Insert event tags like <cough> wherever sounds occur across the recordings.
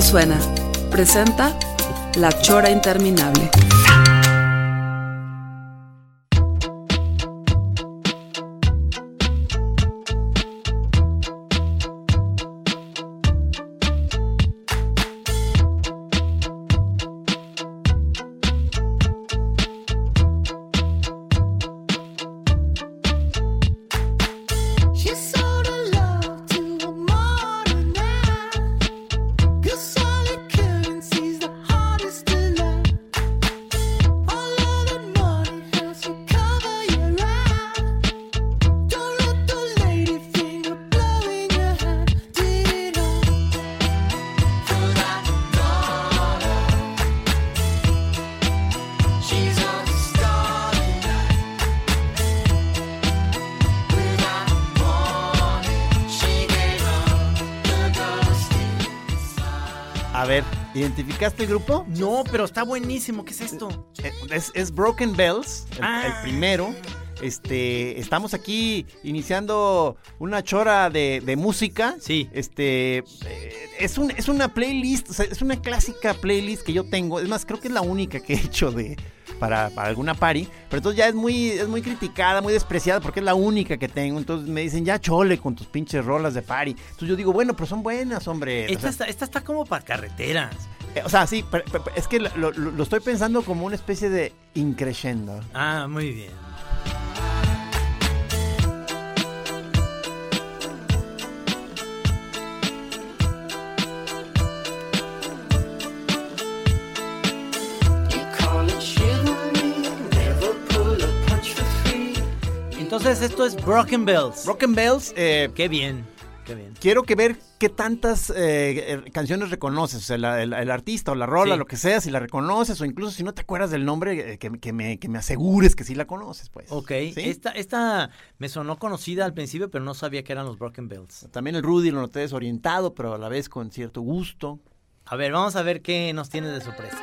Suena, presenta La Chora Interminable. ¿Identificaste el grupo? No, pero está buenísimo. ¿Qué es esto? Eh, Es, es Broken Bells, el, Ah. el primero. Este, estamos aquí iniciando una chora de, de música. Sí. Este, eh, es, un, es una playlist, o sea, es una clásica playlist que yo tengo. Es más, creo que es la única que he hecho de para, para alguna party. Pero entonces ya es muy, es muy criticada, muy despreciada porque es la única que tengo. Entonces me dicen, ya chole con tus pinches rolas de party. Entonces yo digo, bueno, pero son buenas, hombre. O Esta sea, está, esta está como para carreteras. O sea, sí, pero- pero es que lo, estoy pensando como una especie de increscendo. Ah, muy bien. Entonces esto es Broken Bells. Broken Bells, eh, Qué bien, qué bien. quiero que ver qué tantas eh, eh, canciones reconoces, o sea, la- el, el artista o la rola, Sí. lo que sea, si la reconoces o incluso si no te acuerdas del nombre, eh, que, que me, que me asegures que sí la conoces, pues. Ok, ¿Sí? esta, esta me sonó conocida al principio, pero no sabía que eran los Broken Bells. También el Rudy lo noté desorientado, pero a la vez con cierto gusto. A ver, vamos a ver qué nos tiene de sorpresa.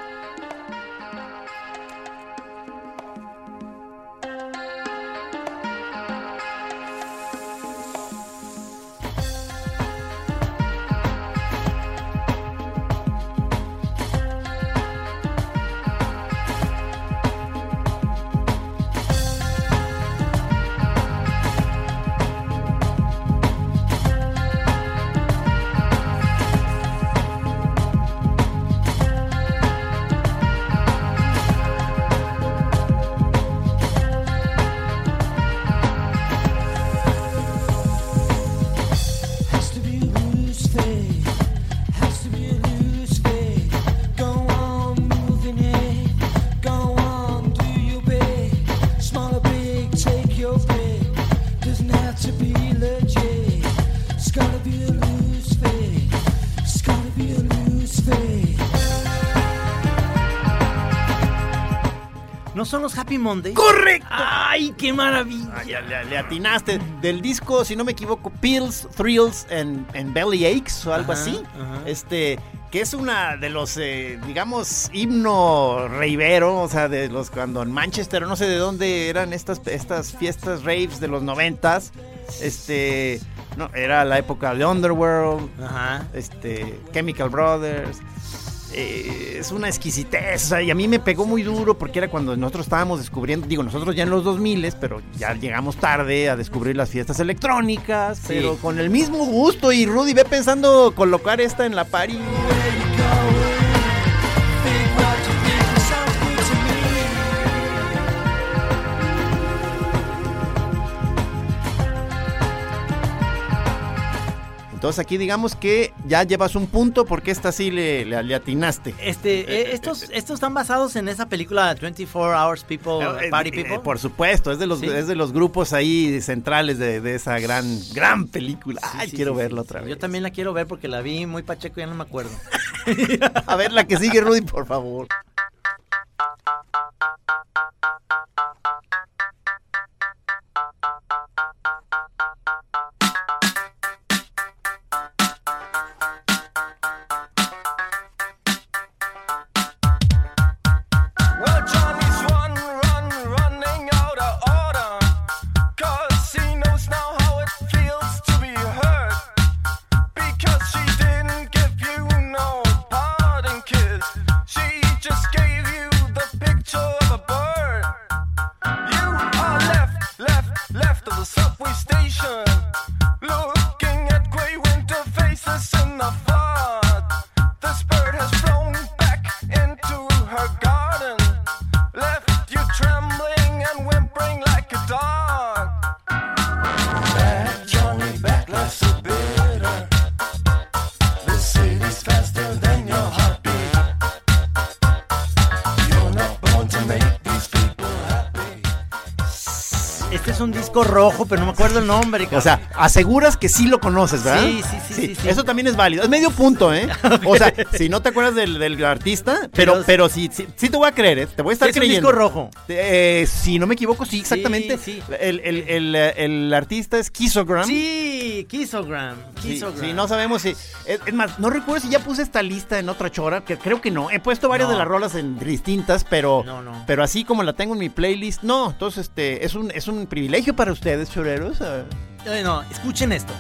Happy Mondays? ¡Correcto! ¡Ay, qué maravilla! Le, le atinaste. Del disco, si no me equivoco, Pills, Thrills and, and Belly Aches o algo Ajá, así. ajá. Este, que es una de los, eh, digamos, himno reivero, o sea, de los cuando en Manchester, no sé de dónde eran estas, estas fiestas raves de los noventas. Este, no, era la época de Underworld, Ajá. este, Chemical Brothers. Eh, es una exquisitez, o sea, y a mí me pegó muy duro porque era cuando nosotros estábamos descubriendo, digo, nosotros ya en los 2000, pero ya llegamos tarde a descubrir las fiestas electrónicas, pero con el mismo gusto y Rudy ve pensando colocar esta en la party. Entonces aquí digamos que ya llevas un punto porque esta sí le, le- le atinaste. Este, eh, estos, estos están basados en esa película 24 Hours People, Eh, Party eh, People. por supuesto, es de los, Sí. es de los grupos ahí centrales de, de esa gran, gran película. Sí, Ay, sí, quiero verla otra vez. Yo también la quiero ver porque la vi muy pacheco y ya no me acuerdo. <laughs> A ver la que sigue, Rudy, por favor. Rojo, pero no me acuerdo el nombre. O sea, aseguras que sí lo conoces, ¿verdad? Sí, sí, sí, sí, sí. Eso también es válido. Es medio punto, ¿eh? <laughs> O sea, si no te acuerdas del, del artista, pero, Pero- pero sí, sí, te voy a creer, ¿eh? Te voy a estar es creyendo. disco rojo. Eh, si no me equivoco, sí, exactamente. sí. El, el- el, el artista es Kisogram. Sí, Kissogram. Kissogram. sí, no sabemos si. Es, es más, no recuerdo si ya puse esta lista en otra chora, que creo que no. He puesto varias No. de las rolas en distintas, pero. No, no. Pero así como la tengo en mi playlist, no. Entonces, este, es un, es un privilegio para ustedes, choreros. Eh. Eh, no, escuchen esto.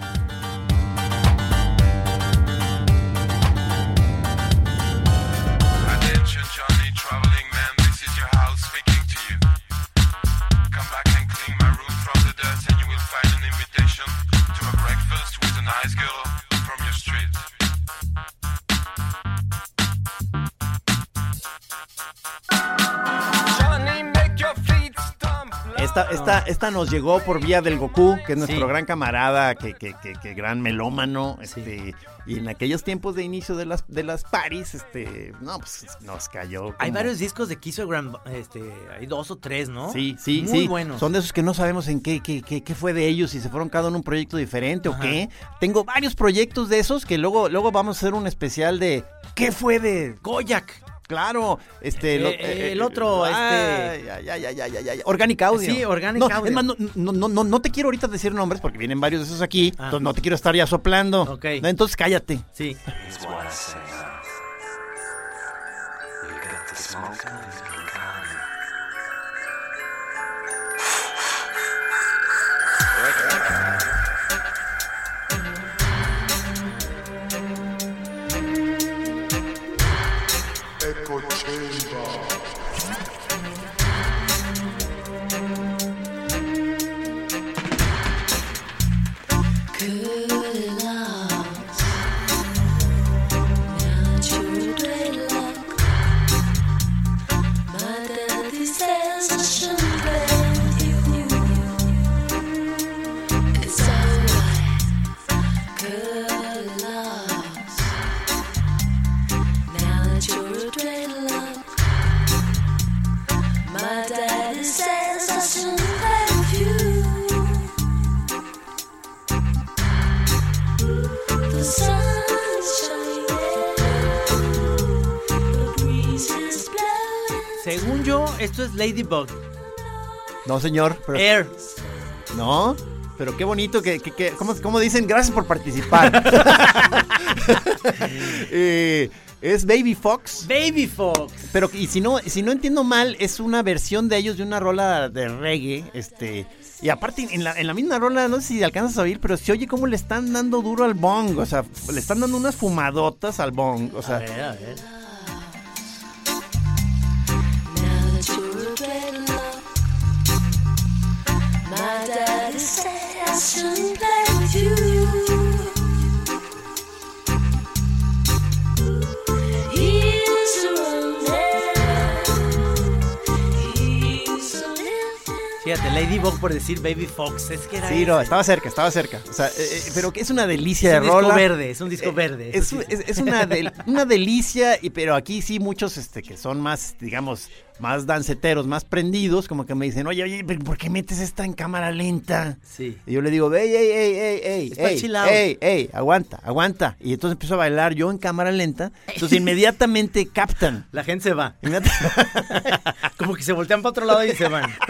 Esta, esta, esta nos llegó por vía del Goku, que es nuestro Sí. gran camarada, que, que, que, que gran melómano. Este, Y en aquellos tiempos de inicio de las, de las paris, este, no, pues nos cayó. Hay varios discos de Kissogram, este, hay dos o tres, ¿no? Sí, sí, Muy sí. buenos. Son de esos que no sabemos en qué, qué, qué, qué fue de ellos, si se fueron cada uno en un proyecto diferente o qué. Tengo varios proyectos de esos que luego, luego vamos a hacer un especial de ¿qué fue de Goyak. Claro, este Eh, eh, el otro, ay, este- ay, ay, ay, ay, ay, Organic Audio. Sí, Organic No, Audio. Es más, no, no, no, no, no te quiero ahorita decir nombres porque vienen varios de esos aquí, Ah. entonces no te quiero estar ya soplando. Ok. Entonces cállate. Sí. Esto es Ladybug. No, señor. Pero, Air. No, pero qué bonito que, que, que- ¿cómo, cómo dicen? Gracias por participar. <laughs> Eh, es Baby Fox. Baby Fox. Pero y si no, si no entiendo mal, es una versión de ellos de una rola de reggae, este, y aparte en la, en la misma rola, no sé si alcanzas a oír, pero se oye como le están dando duro al bong, o sea, le están dando unas fumadotas al bong, o A sea, ver, a ver. My daddy said I shouldn't play with you. Living. Fíjate, Ladybug por decir Baby Fox. Es que era. Sí, no, estaba cerca, estaba cerca. O sea, eh, eh, pero que es una delicia Es de un disco rola. verde, es un disco Eh, verde. Es, sí. es- es una, del- una delicia, y, pero aquí sí muchos este, que son más, digamos, más danceteros, más prendidos, como que me dicen, oye, oye, pero ¿por qué metes esta en cámara lenta? Sí. Y yo le digo, ey, ey, ey, ey, ey, ey, ey, ey, aguanta, aguanta. Y entonces empiezo a bailar yo en cámara lenta, entonces inmediatamente captan. <laughs> La gente se va. Inmediata- <laughs> Como que se voltean para otro lado y se van. <laughs>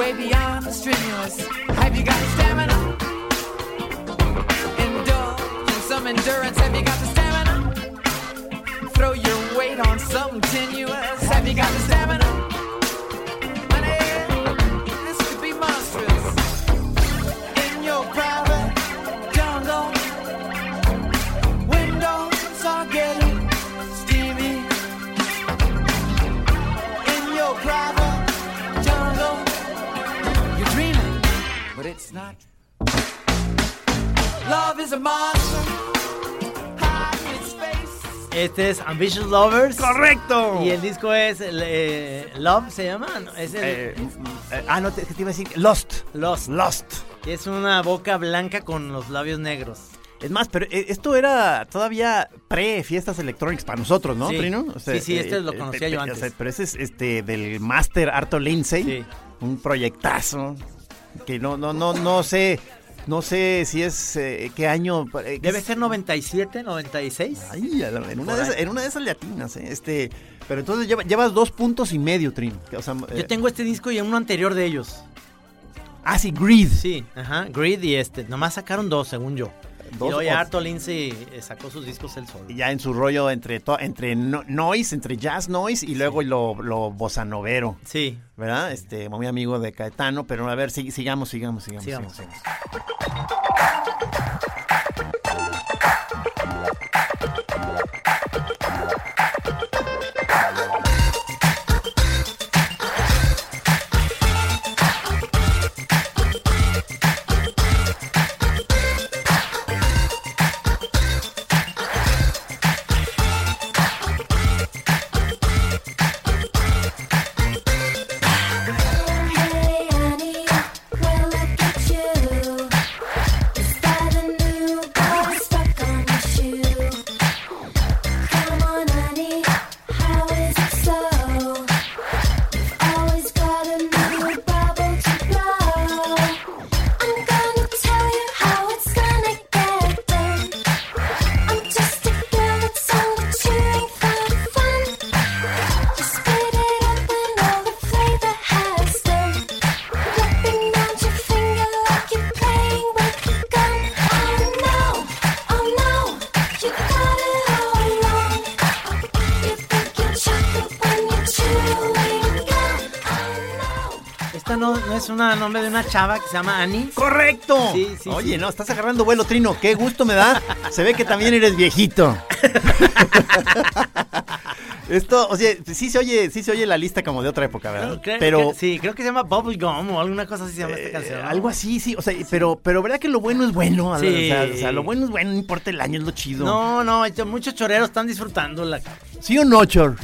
way beyond the strenuous. Have you got the stamina? In some endurance. Have you got the stamina? Throw your weight on something tenuous. Have you got the it's not. Love is a monster. Hide its face. Este es Ambitious Lovers. ¡Correcto! Y el disco es eh, Love, ¿se llama? No, es el Eh, eh, ah, no, te, te iba a decir Lost. Lost. Lost. Es una boca blanca con los labios negros. Es más, pero eh, esto era todavía pre-fiestas electrónicas para nosotros, ¿no, Sí. Trino? Sí, sí, este lo conocía yo pe- antes. pero ese es este del Master Arto Lindsay. Sí. Un proyectazo. Que no, no, no, no sé. No sé si es eh, qué año. eh, Debe ser 97, 96. Ay, en, una de esas, en una de esas latinas, eh, este. Pero entonces lleva- llevas dos puntos y medio, Trino. O sea, eh, Yo tengo este disco y uno anterior de ellos. Ah, sí, Greed. Sí, ajá, Greed y este. Nomás sacaron dos, según yo. Dos y luego ya Arto Lindsay eh, sacó sus discos él solo. Y ya en su rollo entre to- entre no- noise, entre jazz noise y luego lo, lo bossa novero. Sí, ¿verdad? Este, muy amigo de Caetano, pero a ver, sig- sigamos, sigamos, sigamos. Sigamos. sigamos. Chava que se llama Annie. ¡Correcto! Sí, sí, Oye, sí. no, estás agarrando vuelo, Trino. Qué gusto me da. Se ve que también eres viejito. <laughs> Esto, o sea, sí se oye, sí se oye la lista como de otra época, ¿verdad? Creo- pero que- sí, creo que se llama Bubblegum o alguna cosa así se llama esta eh, canción. ¿no? algo así, sí, o sea, pero, pero verdad que lo bueno es bueno, o Sí. sea, o sea, lo bueno es bueno, no importa el año, es lo chido. No, no, muchos choreros están disfrutando la ¿Sí o no, Chor?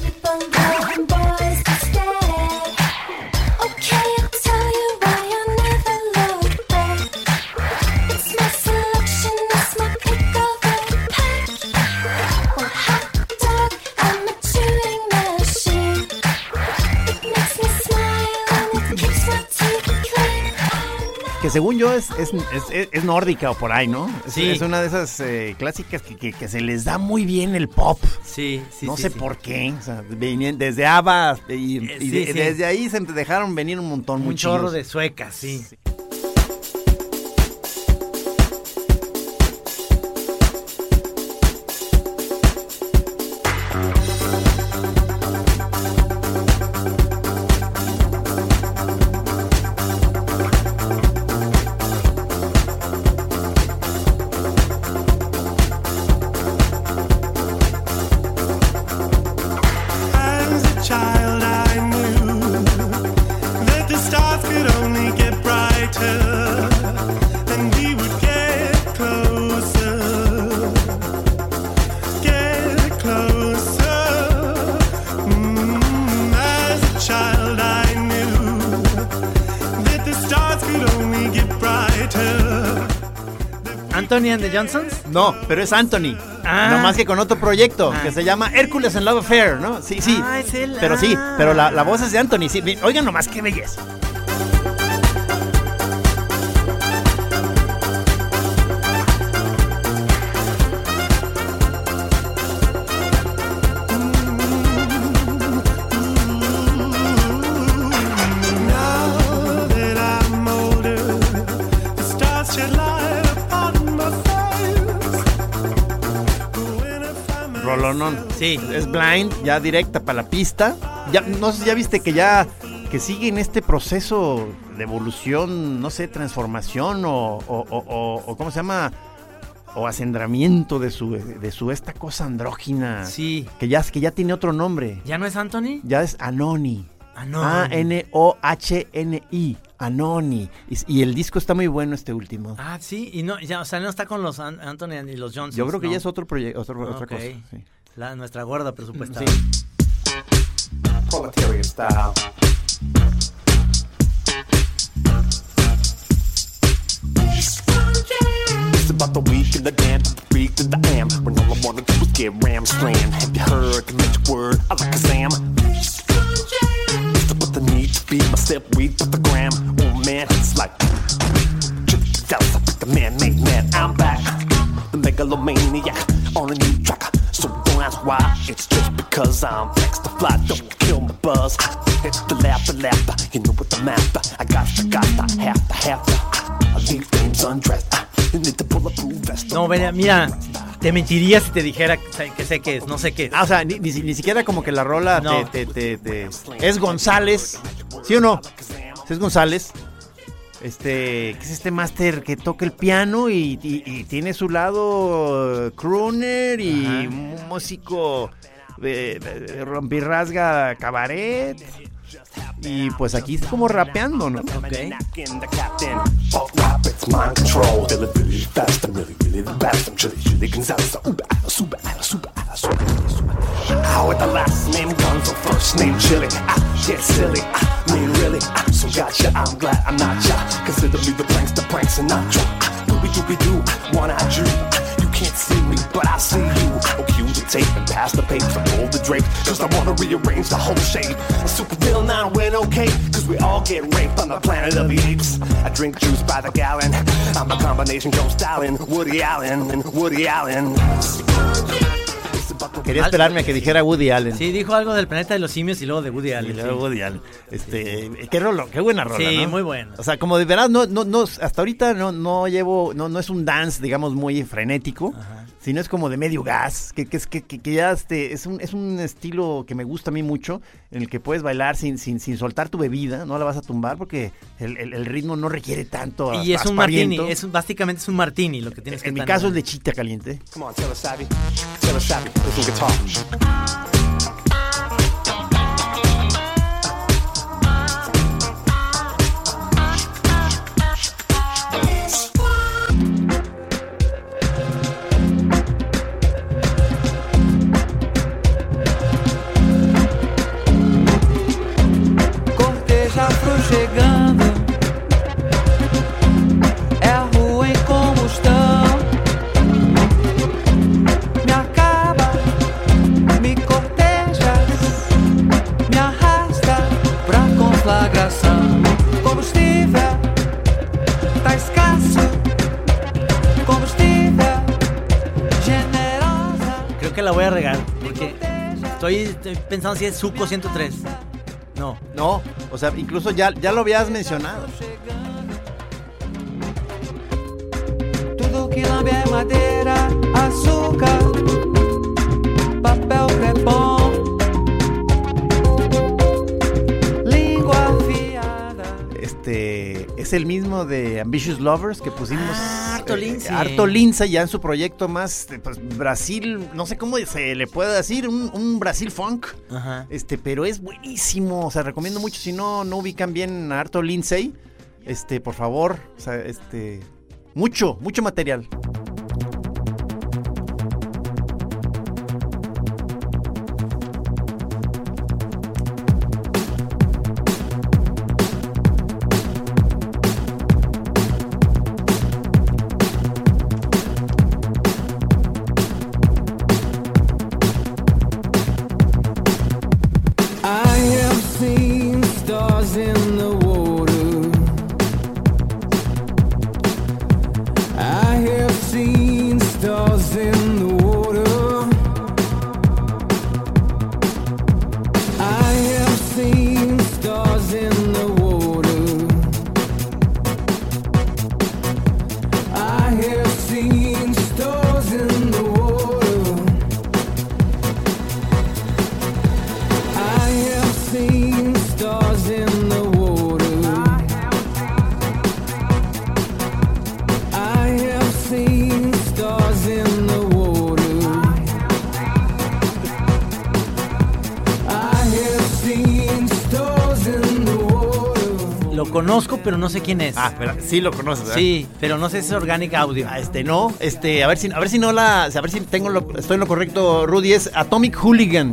Que según yo es, es, es- nórdica o por ahí, ¿no? Es, Sí. es una de esas eh, clásicas que, que- que se les da muy bien el pop. Sí, sí, no sí, sé sí. por qué. O sea, venían desde ABBA y, Eh, y de- desde ahí se dejaron venir un montón. Un chorro de suecas, sí. Anthony and the Johnsons. No, pero es Anthony. Ah. No más que con otro proyecto Ah. que se llama Hércules en Love Affair, ¿no? Sí, sí. Ah, es él. Pero sí, Ah. pero la, la voz es de Anthony. Sí. Oigan nomás, qué belleza. Sí. Es blind, ya directa para la pista. Ya, no sé ya viste que ya que sigue en este proceso de evolución, no sé, transformación o, o, o- o- o ¿cómo se llama? O acendramiento de su, de su esta cosa andrógina. Sí. Que ya, que ya tiene otro nombre. ¿Ya no es Anthony? Ya es Anoni. No. A-N-O-H-N-I. Anoni. Y, y el disco está muy bueno este último. Ah, sí. Y no, ya, o sea, no está con los An- Anthony y los Johnsons. Yo creo que no. ya es otro proyecto, otra Ok. cosa. sí. La, nuestra gorda presupuestada. Sí. style. It's about the week and the damn freak that I am. When all I wanna do is get ram slammed. Have you heard the magic word? I like a Sam. Because I'm next to fly. Don't kill my buzz. It's the laughter, laughter. You know what the master. I got to, got to, have to, have to. I leave things undressed. You need to pull a proof vest. No, mira, mira, te mentiría si te dijera que sé- qué es, no sé qué es. Ah, o sea, ni, ni, ni siquiera como que la rola No. te, te- te- te- Es González. ¿Sí o no? Es González. Este, que es este máster que toca el piano y, y- y tiene su lado crooner y Ajá. un músico eh, eh, rompirrasga cabaret. Y pues aquí es como rapeando, ¿no? Ok. in the captain. Fuck rap, it's mind control. Feeling really fast, I'm really, really the best. I'm chilly, chilly Gonzalez. So, Uber, ala, super, ala, super, ala, super, ala, super. Ah, with the last name Gonzo, first name Chili. Ah, get silly. Ah, mean really. Ah, so gotcha. I'm glad I'm not ya. Consider me the pranks, the pranks, and not ya. Ah, doobie doobie doo, one eye Jew. Ah, you can't see me, but I see you. Oh, cue the tape and pass the paper, roll the drape. Cause I wanna rearrange the whole shape. A super villain now went okay. Cause we all get raped on the planet of the apes. I drink juice by the gallon. I'm a combination Joe Stalin, Woody Allen, and Woody Allen. Quería esperarme a que dijera Woody Allen. Sí, dijo algo del planeta de los simios y luego de Woody Y Allen. luego sí. Woody Allen. Este, qué rolo, qué buena rola, Sí, ¿no? muy buena. O sea, como de verdad no, no, no, hasta ahorita no, no llevo, no, no es un dance, digamos, muy frenético, sino es como de medio gas, que, que es que, que- que ya este, es un, es un estilo que me gusta a mí mucho, en el que puedes bailar sin, sin, sin soltar tu bebida, no la vas a tumbar porque el, el- el ritmo no requiere tanto Y es un martini, es un- básicamente es un martini lo que tienes que En mi caso es lechita caliente. Come on. Taylor Savvy, play some guitar. Cortejo afro chegando. É a rua em combustão. Combustível tá escasso. Combustível generosa. Creo que la voy a regar porque estoy, estoy pensando si es Suco 103. No. No, o sea, incluso ya, ya lo habías mencionado. Tudo que lambe é madeira, açúcar, papel crepom, Este es el mismo de Ambitious Lovers que pusimos. Ah, Arto Lindsay. Arto Lindsay ya en su proyecto más eh, pues, Brasil, no sé cómo se le puede decir, un, un Brasil funk. Ajá. Este, pero es buenísimo. O sea, recomiendo mucho si no, no ubican bien a Arto Lindsay. Este, por favor, o sea, este, mucho, mucho material. Pero no sé quién es. Ah, pero sí lo conoces, ¿verdad? Sí, pero no sé si es Organic Audio. Ah, Este, no, este, a ver si, a ver si no la, a ver si tengo lo, estoy en lo correcto, Rudy, es Atomic Hooligan.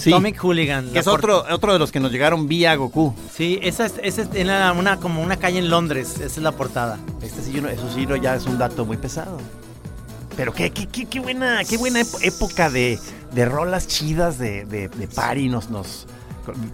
Sí, Atomic Hooligan. que es otro, otro de los que nos llegaron vía Goku. Sí, esa es, esa es en la- una, como una calle en Londres. Esa es la portada. Este sí, yo no- eso sí, ya es un dato muy pesado. Pero qué, qué, qué, qué buena, qué buena época de, de rolas chidas de, de, de party. Nos, nos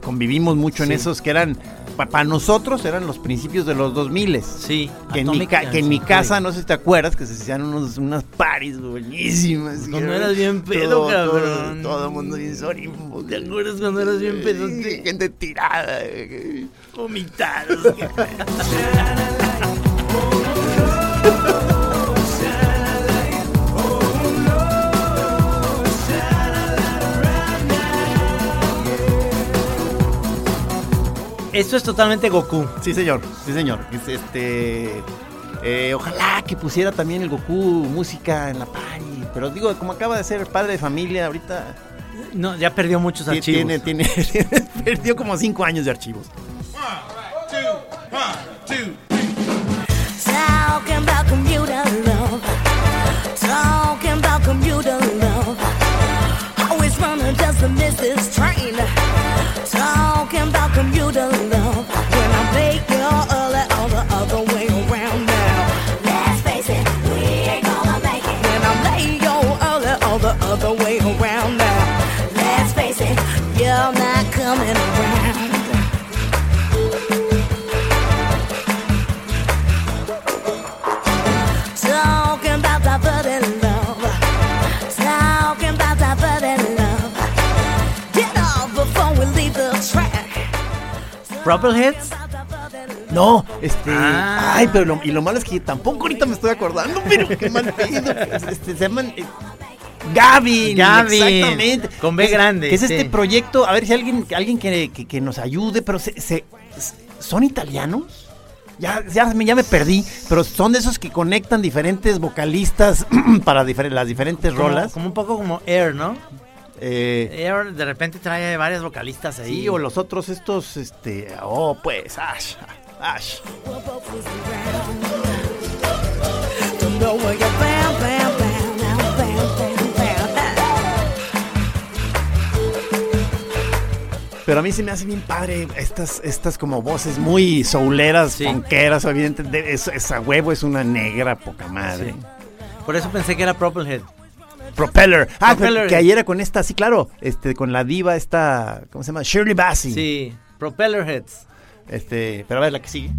convivimos mucho en Sí. esos que eran, para nosotros eran los principios de los 2000 Sí. Que en, mi, que en mi casa, sí. no sé si te acuerdas, que se hacían unos, unas parties buenísimas. Cuando eras bien pedo, todo, cabrón. Todo, el mundo bien sorimbo. ¿Te acuerdas cuando eras bien pedote? Gente tirada. Vomitados. <laughs> <laughs> Esto es totalmente Goku. Sí, señor, sí, señor. Es, Este, eh, ojalá que pusiera también el Goku música en la party. Pero digo, como acaba de ser padre de familia, ahorita No, ya perdió muchos archivos. tiene, <laughs> tiene, perdió como cinco años de archivos. Talking about computer love. Talking about computer love. Always running just to miss this train. Talking about computer Propelheads. No, este. Ah. Ay, pero lo, y lo malo es que tampoco ahorita me estoy acordando, pero qué mal. Este, se llaman. eh, Gavin, Gavin, exactamente. con B Es- grande, Que es sí. este proyecto, a ver si alguien, alguien que, que- que nos ayude, pero se, se- ¿son italianos? Ya, ya, me, ya me perdí, pero son de esos que conectan diferentes vocalistas <clears throat> para difer- las diferentes Como- rolas. Como un poco como Air, ¿no? Eh, Air de repente trae varias vocalistas ahí. sí, o los otros estos, este, oh, pues, Ash, Ash. Pero a mí se me hace bien padre estas, estas como voces muy souleras, Sí. ponqueras, evidentemente. Es, esa huevo es una negra poca madre. Sí. Por eso pensé que era Propelhead. Propeller. Ah, Propeller. que ayer era con esta, sí, claro. Este, con la diva esta, ¿cómo se llama? Shirley Bassey. Sí, Propellerheads. Este, pero a ver la que sigue.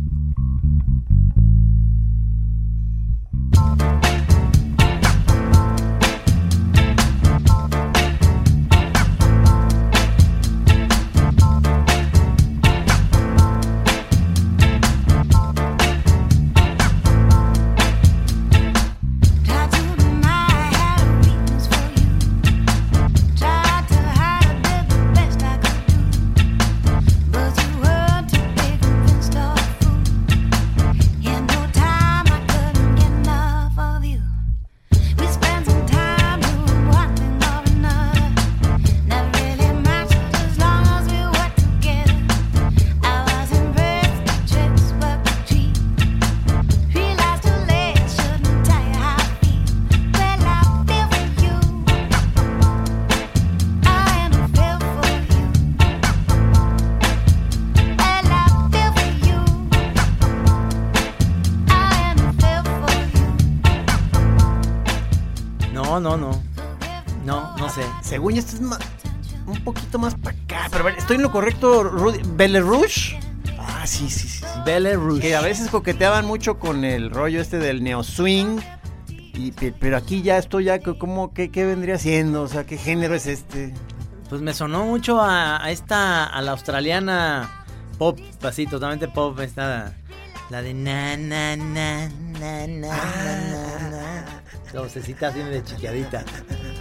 Esto es ma- un poquito más para acá. Pero ¿estoy en lo correcto, Rudy? ¿Belle Rouge? Ah, sí, sí, sí. sí. Belle Rouge. Que a veces coqueteaban mucho con el rollo este del neo swing. Y, pe- pero aquí ya esto ya, ¿cómo, qué, qué vendría siendo? O sea, ¿qué género es este? Pues me sonó mucho a, a esta, a la australiana pop, así, totalmente pop, esta, la de na, na, na, na, na, na, na, na. La vocecita así de chiquiadita.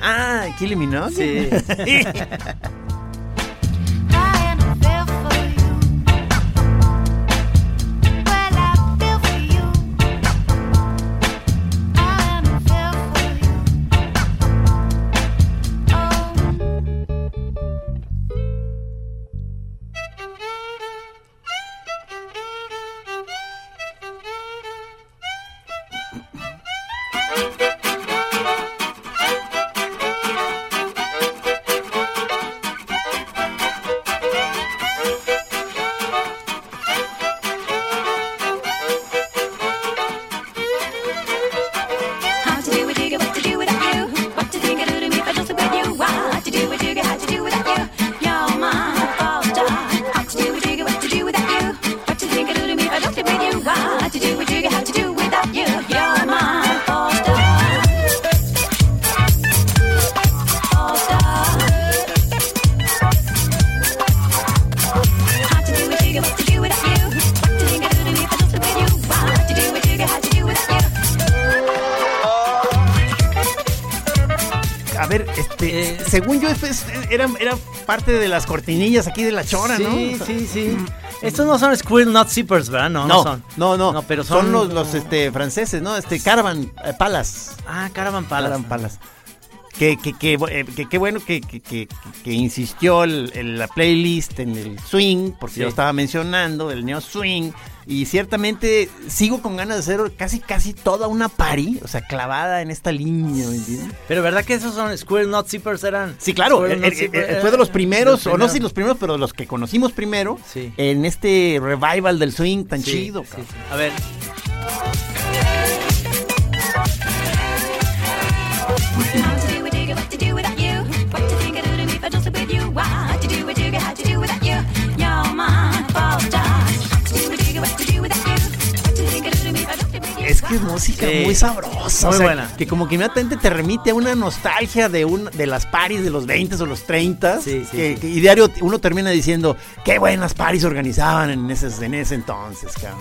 Ah, Me Not. Sí. <laughs> las cortinillas aquí de la chora, ¿no? Sí, sí, sí. Estos no son Squirrel Not Zippers, ¿verdad? No, no, No, son. no, no, No, pero son, son los, los este, franceses, ¿no? Este, Caravan eh, Palace. Ah, Caravan Palace. Caravan Palace. Que, que, que, eh, que- qué bueno que, que, que- que insistió el- el- la playlist en el swing, porque Sí. yo estaba mencionando el neo swing. Y ciertamente sigo con ganas de hacer casi, casi toda una party, o sea, clavada en esta línea, ¿me entiendes? Pero ¿verdad que esos son Squirrel Not Zippers eran? Sí, claro, eh, eh, fue de los primeros, los o no sé si primeros. los primeros, pero de los que conocimos primero Sí. en este revival del swing tan Sí, chido. sí, sí. A ver. How to do it, do what to do without you? What to think I do to me if I just with you? What to do it, do how to do without you? You're my all star. How to do it, do what to do without you? What to think I do to me if I just with you? Es que es música Sí. muy sabrosa. Muy o sea, buena. Que como que inmediatamente te remite a una nostalgia de un, de las paris de los 20 o los 30. Sí, sí, que, sí. que- y diario uno termina diciendo, qué buenas paris organizaban en ese, en ese entonces, cabrón.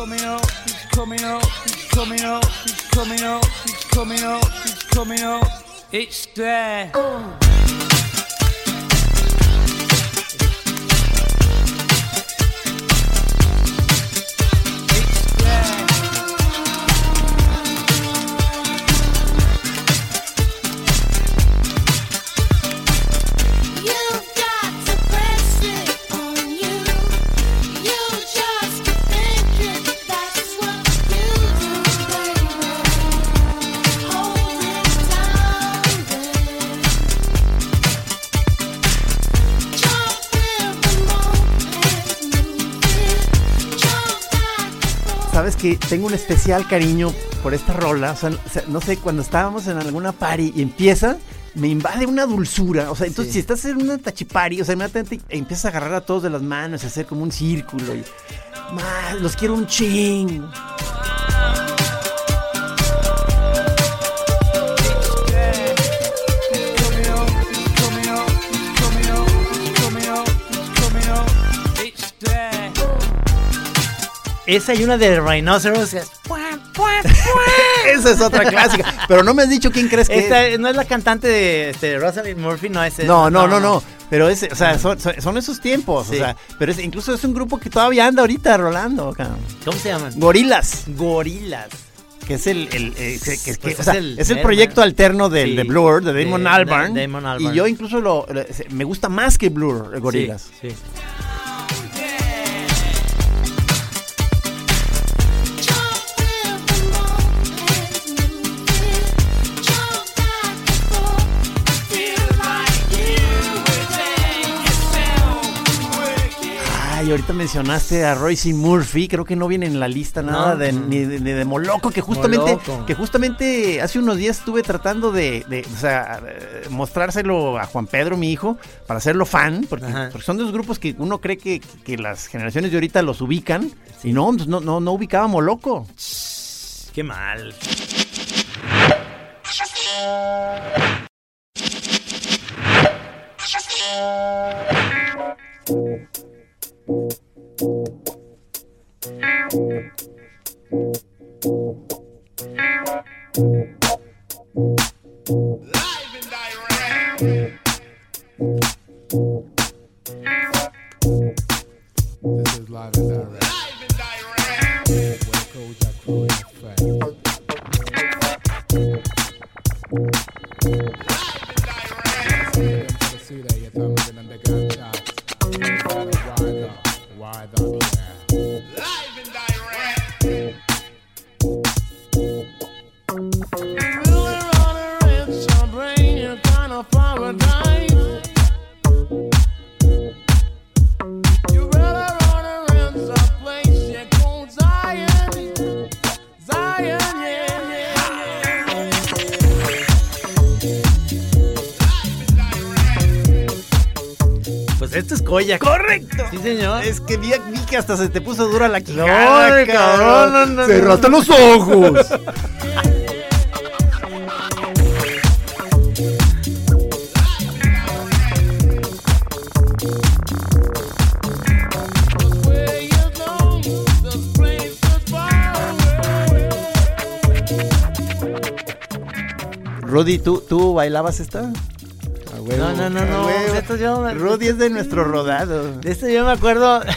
Coming up, he's coming up, he's coming up, he's coming up, he's coming up, he's coming up. It's there. It's que tengo un especial cariño por esta rola. O sea, no sé, cuando estábamos en alguna party y empieza, me invade una dulzura. O sea, entonces Sí. si estás en una tachipari, o sea, inmediatamente empiezas a agarrar a todos de las manos y hacer como un círculo. Y, "Ma, los quiero un ching. Esa y una de Rhinoceros. es- <laughs> Esa es otra clásica. Pero no me has dicho quién crees que Esta es. no es la cantante de este, Rosalind Murphy, no es esa. No, no, no, no. Pero es, o sea, son, esos tiempos. Sí. O sea, pero es, incluso es un grupo que todavía anda ahorita rolando. cabrón. ¿Cómo se llaman? Gorilas, Gorilas. que es el, el, eh, que- que- Pues o es sea, el es el proyecto alterno del, Sí. de Blur, de Damon de- Albarn. Damon Albarn. Y yo incluso lo, me gusta más que Blur, eh, Gorilas. Sí, sí. Ahorita mencionaste a Royce Murphy, creo que no viene en la lista nada No. de, ni, de, ni de Moloco, que justamente, Moloco. que justamente hace unos días estuve tratando de, de, o sea, mostrárselo a Juan Pedro, mi hijo, para hacerlo fan, porque, son de los grupos que uno cree que, que las generaciones de ahorita los ubican, y no, pues no, no, no ubicaba Moloco. Qué mal. This is live and direct. Esto es Koya. ¡Correcto! Sí, señor. Es que vi, vi que hasta se te puso dura la No, quijada, cabrón, no, no, no. Cerraste los ojos. Rudy, ¿tú, ¿tú bailabas esta? No, no, no, no. huevo. De esto yo me- Rudy es de nuestro rodado. De esto yo me acuerdo. <laughs>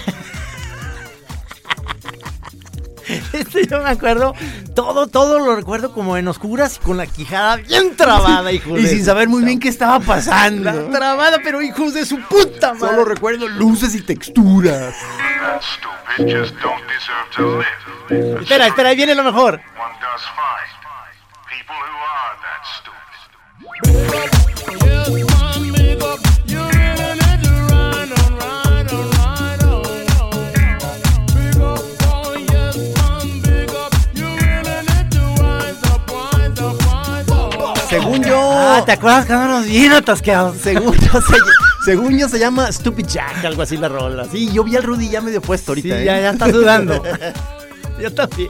De esto yo me acuerdo. Todo, todo lo recuerdo como en oscuras y con la quijada bien trabada, hijo <laughs> Y de sin saber muy bien qué estaba pasando. La trabada, pero hijos de su puta madre. Solo recuerdo luces y texturas. Espera, espera, ahí viene lo mejor. Ah, ¿te acuerdas que andábamos bien atascados? <laughs> Según yo, se, según yo se llama Stupid Jack, algo así la rola. Sí, yo vi al Rudy ya medio puesto Sí, ahorita. ¿eh? ya, ya está sudando. <laughs> Yo también.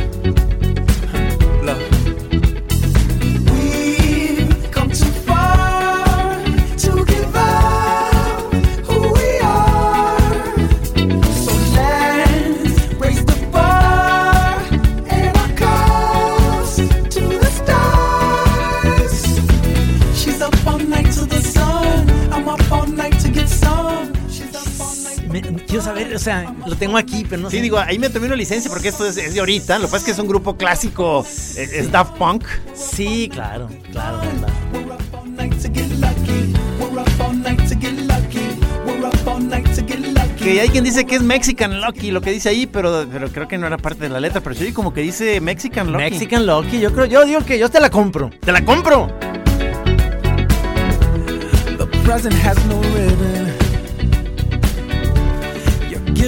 o sea, lo tengo aquí, pero no Sí, sé. digo, ahí me tomé una licencia porque esto es, es de ahorita. Lo que pasa es que es un grupo clásico, eh, es Daft Punk. Sí, claro, claro, lucky. Que hay quien dice que es Mexican Lucky, lo que dice ahí, pero, pero creo que no era parte de la letra. Pero sí, como que dice Mexican Lucky. Mexican Lucky, yo creo, yo digo que yo te la compro. ¡Te la compro! The present has no ribbon.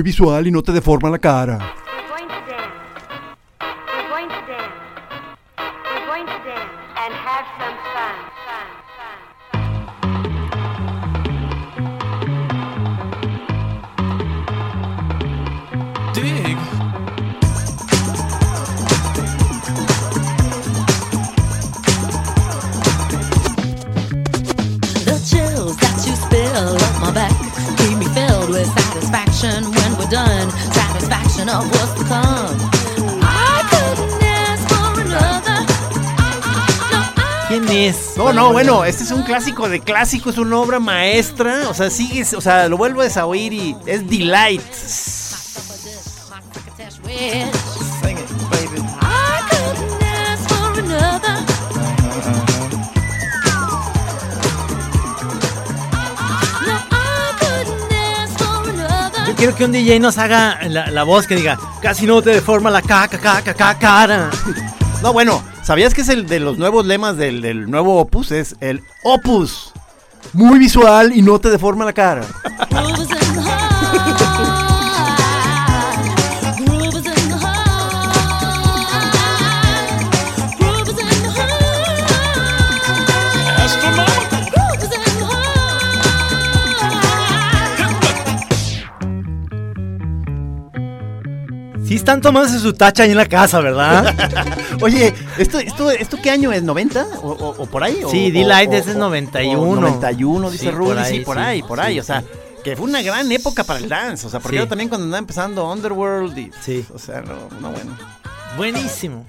muy visual y no te deforma la cara. satisfaction. Done. Satisfaction of what's to come. ¿Quién es? No, no, bueno, este es un clásico de clásico, es una obra maestra. O sea, sigue, o sea, lo vuelvo a oír y es Delight. Quiero que un DJ nos haga la, la voz que diga, casi no te deforma la caca, caca, caca, cara. <laughs> No, bueno, ¿sabías que es el de los nuevos lemas del, del nuevo Opus? Es el Opus. Muy visual y no te deforma la cara. <laughs> Sí están tomándose su tacha ahí en la casa, ¿verdad? <laughs> Oye, ¿esto, esto, ¿esto qué año es? ¿90? ¿O, o- o por ahí? ¿O- Sí, D-Light ese es o- 91. o 91, dice Sí, Rudy. por ahí, sí, por sí. ahí, por ahí. Sí, o sea, que fue una gran época para el dance. O sea, porque Sí. era también cuando andaba empezando Underworld y... Sí. O sea, no, no bueno. Buenísimo.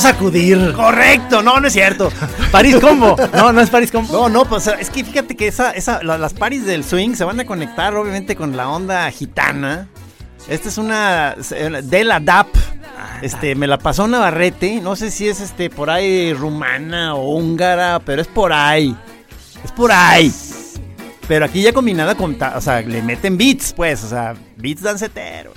Sacudir. Correcto, no, no es cierto. París Combo. No, no es París Combo. No, no, pues es que fíjate que esa, esa, la- las paris del swing se van a conectar obviamente con la onda gitana. Esta es una de la DAP. Este, me la pasó Navarrete. No sé si es este por ahí rumana o húngara, pero es por ahí. Es por ahí. Pero aquí ya combinada con, o sea, le meten beats, pues, o sea, beats danceteros.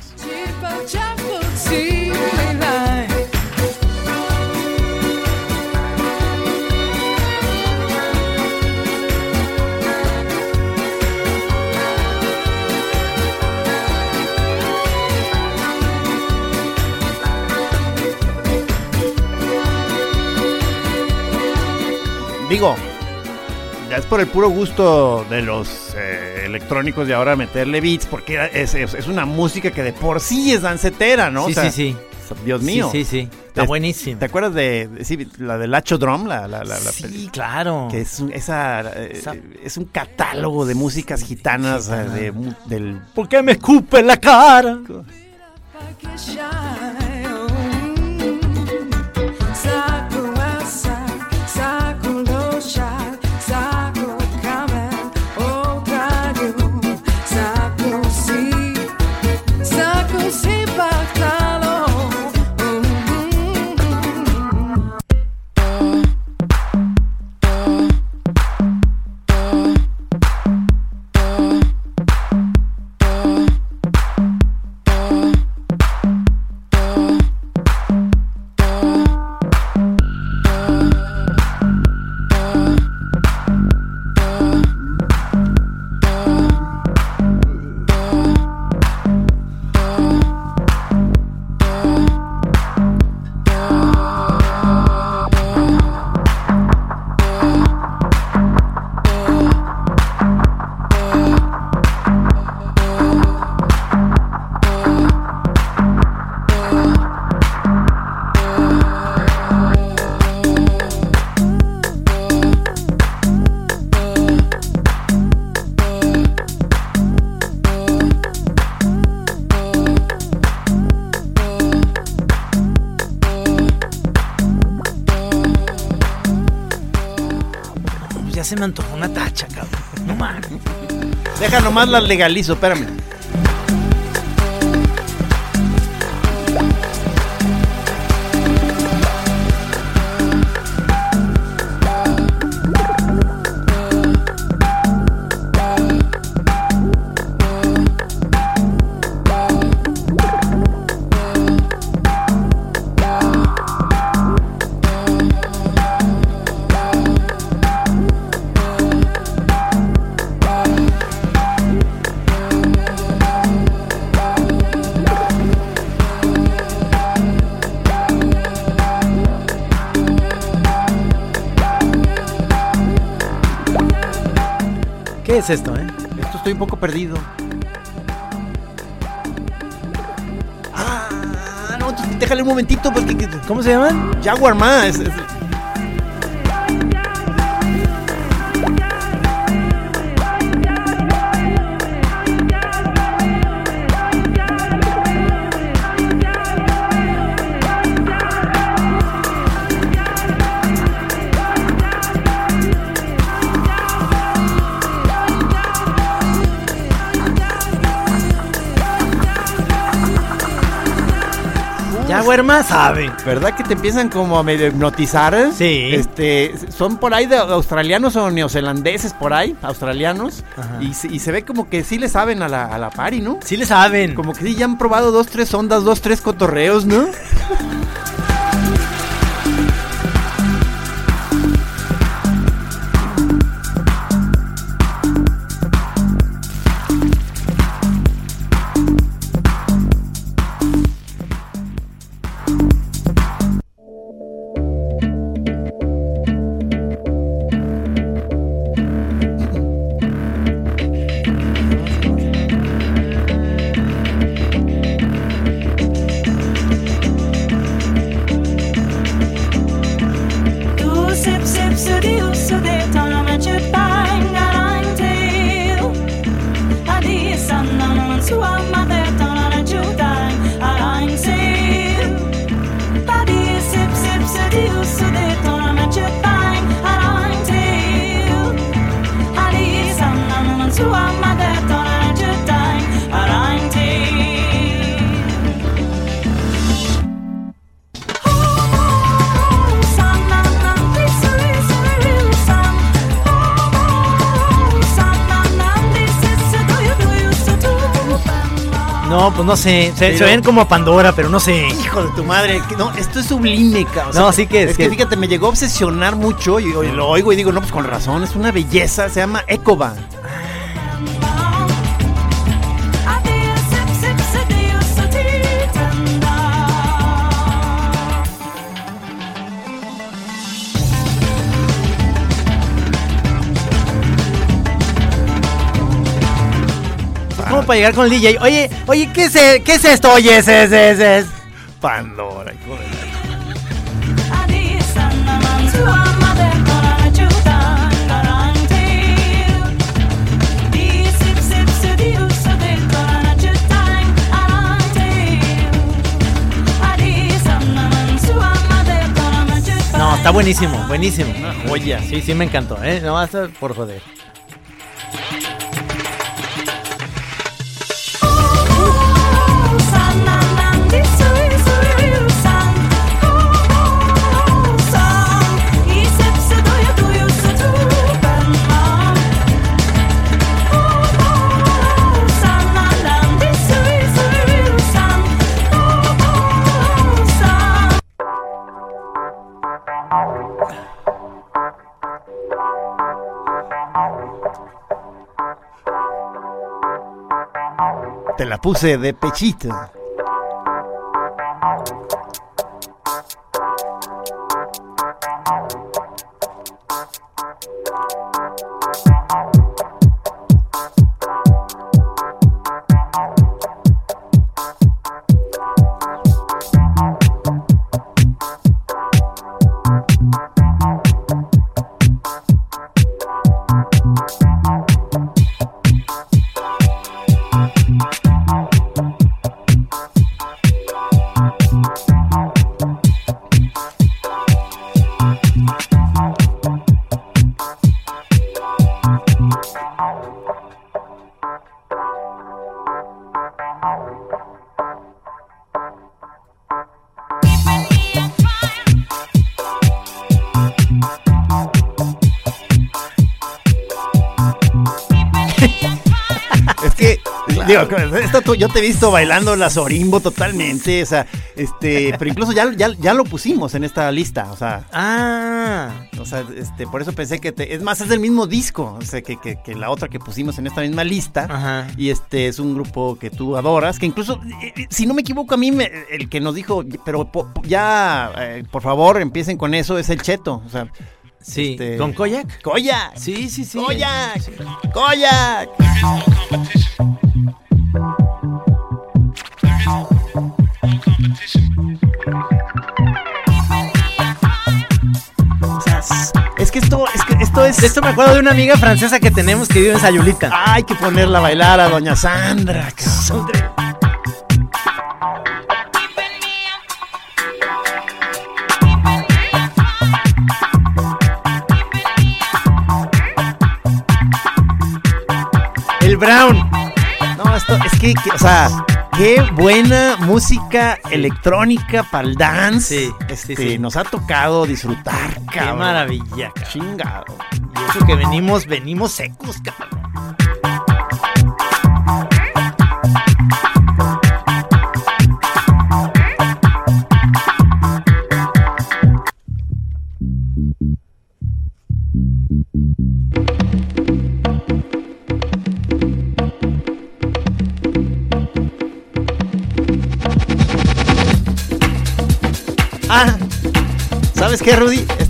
Digo, ya es por el puro gusto de los eh, electrónicos de ahora meterle beats, porque es, es- es una música que de por sí es dancetera, ¿no? O Sí, sea, sí, sí. Dios mío. Sí, sí, sí. Está Es- buenísimo. ¿Te acuerdas de, de- sí, la del Lacho Drum? La, la, la, la Sí, peli- claro. Que es un, esa, eh, es un catálogo de músicas gitanas eh, de, mu- del... ¿Por qué me escupe en la cara? Me antojó una tacha, cabrón. No mames. Deja nomás la legalizo, espérame. Es esto, eh? Esto estoy un poco perdido. Ah, no, déjale un momentito porque... que- ¿Cómo se llaman? Jaguar Ma. Más sabe. ¿Verdad que te empiezan como a medio hipnotizar? Sí. Este, son por ahí de australianos o neozelandeses por ahí, australianos. Ajá. Y, se- y se ve como que sí le saben a la, a la pari, ¿no? Sí le saben. Como que sí ya han probado dos, tres ondas, dos, tres cotorreos, ¿no? <laughs> pues no sé. Se, se Pero- ven como a Pandora, pero no sé. Hijo de tu madre, no, esto es sublime, cabrón. No, sí que es es que que- fíjate, me llegó a obsesionar mucho y, y lo oigo y digo, no, pues con razón, es una belleza, se llama Ecoba. Como para llegar con el DJ. Oye, oye, ¿qué es, e- qué es esto? Oye, es, es, es, es. Pandora, hijo de la- No, está buenísimo, buenísimo. Una joya. Sí, sí me encantó, ¿eh? No vas a por joder. Te la puse de pechito. Yo te he visto bailando la Sorimbo totalmente, o sea, este, pero incluso ya, ya, ya lo pusimos en esta lista, o sea, Ah, o sea, este, por eso pensé que te, es más, es del mismo disco, o sea, que, que, que la otra que pusimos en esta misma lista, Ajá. y este es un grupo que tú adoras, que incluso, eh, eh, si no me equivoco a mí, me- el que nos dijo, pero po- ya, eh, por favor, empiecen con eso, es el Cheto, o sea, sí. este- ¿Con Koyak? Koyak, Sí, sí, sí. Koyak, Koyak. Esto me acuerdo de una amiga francesa que tenemos que vive en Sayulita. Hay que ponerla a bailar a Doña Sandra, cabrón. El Brown. No, esto es que, o sea, qué buena música electrónica para el dance. Sí, este, sí, sí. Nos ha tocado disfrutar, Qué cabrón. maravilla, cabrón. Chingado. Y eso que venimos, venimos secos, cabrón.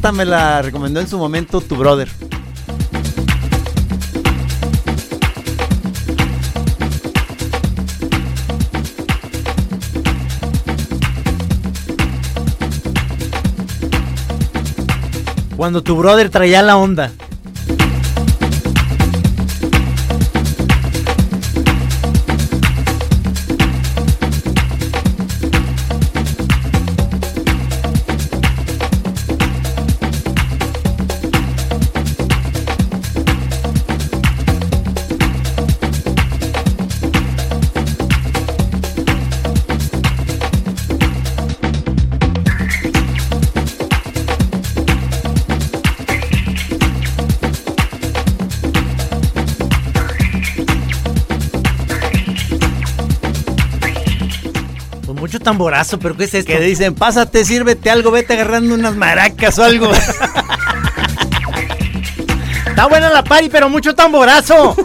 Esta me la recomendó en su momento tu brother. Cuando tu brother traía la onda. Tamborazo, pero ¿qué es esto? Que dicen, pásate, sírvete algo, vete agarrando unas maracas o algo. <laughs> Está buena la pari, pero mucho tamborazo.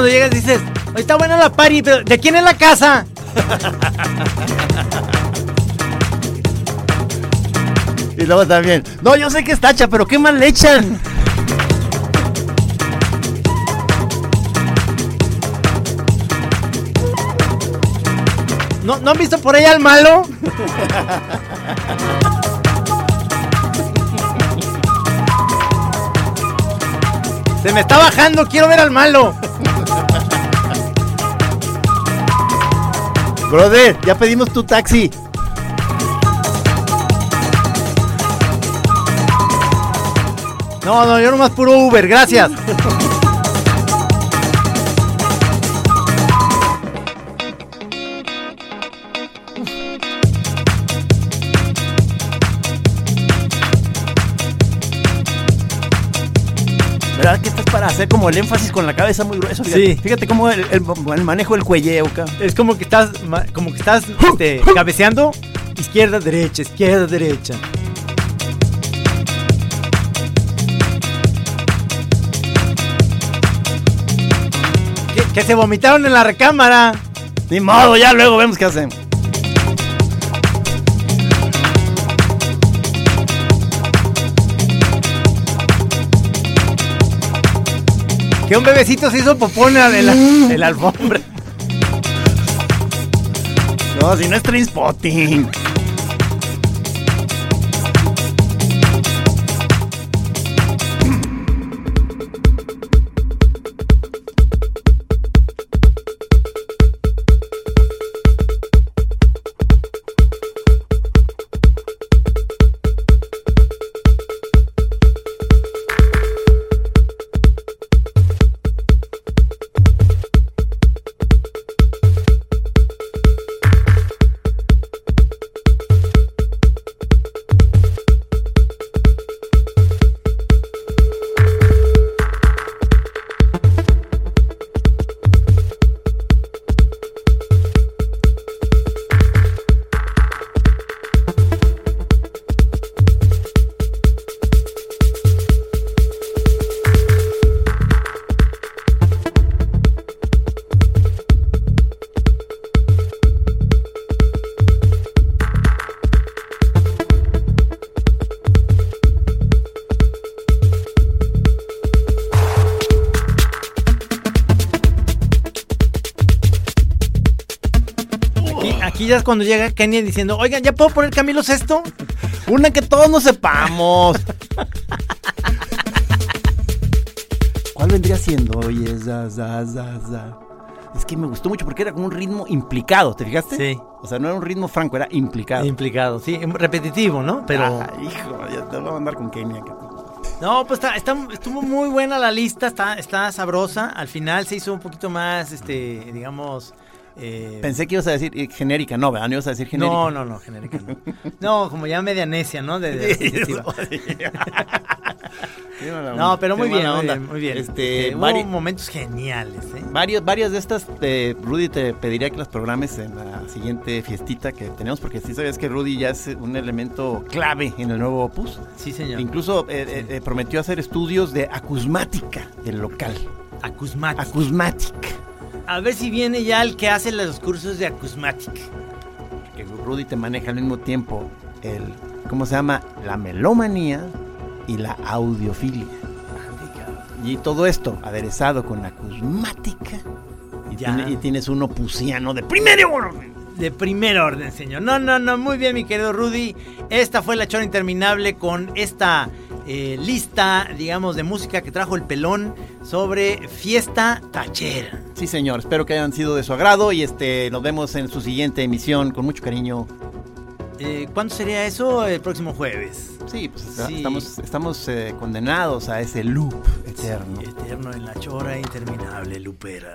Cuando llegas dices, "Hoy está buena la pari, pero ¿de quién es la casa? Y luego también, no, yo sé que es tacha, pero ¿qué más le echan? ¿No, ¿No han visto por ahí al malo? Se me está bajando, quiero ver al malo. Brother, ya pedimos tu taxi. No, no, yo nomás puro Uber, gracias. <laughs> hacer como el énfasis con la cabeza muy grueso? Fíjate, Sí. Fíjate cómo el, el- el manejo del cuelleo. Es como que estás, como que estás este, <laughs> cabeceando izquierda, derecha, izquierda, derecha. Que, que se vomitaron en la recámara. Ni modo, ya luego vemos qué hacemos. Que un bebecito se hizo popón en la, la alfombra. No, si no es Trainspotting. Ya cuando llega Kenia diciendo, oigan, ¿ya puedo poner Camilo Sesto? Una que todos no sepamos. ¿Cuál <laughs> ¿Cuál vendría siendo? Oye, za, za, za, za. Es que me gustó mucho porque era como un ritmo implicado, ¿te fijaste? Sí. O sea, no era un ritmo franco, era implicado. Implicado, sí, repetitivo, ¿no? Pero. Ah, hijo, ya te voy a mandar con Kenia. No, pues está, está- estuvo muy buena la lista, está, está sabrosa. Al final se hizo un poquito más, este, digamos. Eh, Pensé que ibas a decir eh, genérica, no, ¿verdad? No ibas a decir genérica. No, no, no, genérica no. No, como ya media necia, ¿no? De, de <laughs> <laughs> No, pero muy bien, muy bien, muy bien. Este, Eh, hubo momentos geniales, ¿eh? varios, varias de estas, eh, Rudy te pediría que las programes en la siguiente fiestita que tenemos, porque sí sabías que Rudy ya es un elemento clave en el nuevo Opus. Sí, señor. Incluso prometió hacer estudios de acusmática del local. Acusmatic. Acusmatic. A ver si viene ya el que hace los cursos de Acusmatic. Que Rudy te maneja al mismo tiempo el, ¿cómo se llama? La melomanía y la audiofilia. Y todo esto aderezado con acusmática. Y, Ya. tiene- y tienes un opusiano de primer orden. De primer orden, señor. No, no, no, muy bien, mi querido Rudy. Esta fue la chora interminable con esta eh, lista, digamos, de música que trajo el pelón sobre fiesta tachera. Sí, señor. Espero que hayan sido de su agrado y este nos vemos en su siguiente emisión con mucho cariño. Eh, ¿Cuándo sería eso? El próximo jueves. Sí, pues Sí. estamos, estamos eh, condenados a ese loop eterno. Eterno en la chora interminable, Lupera.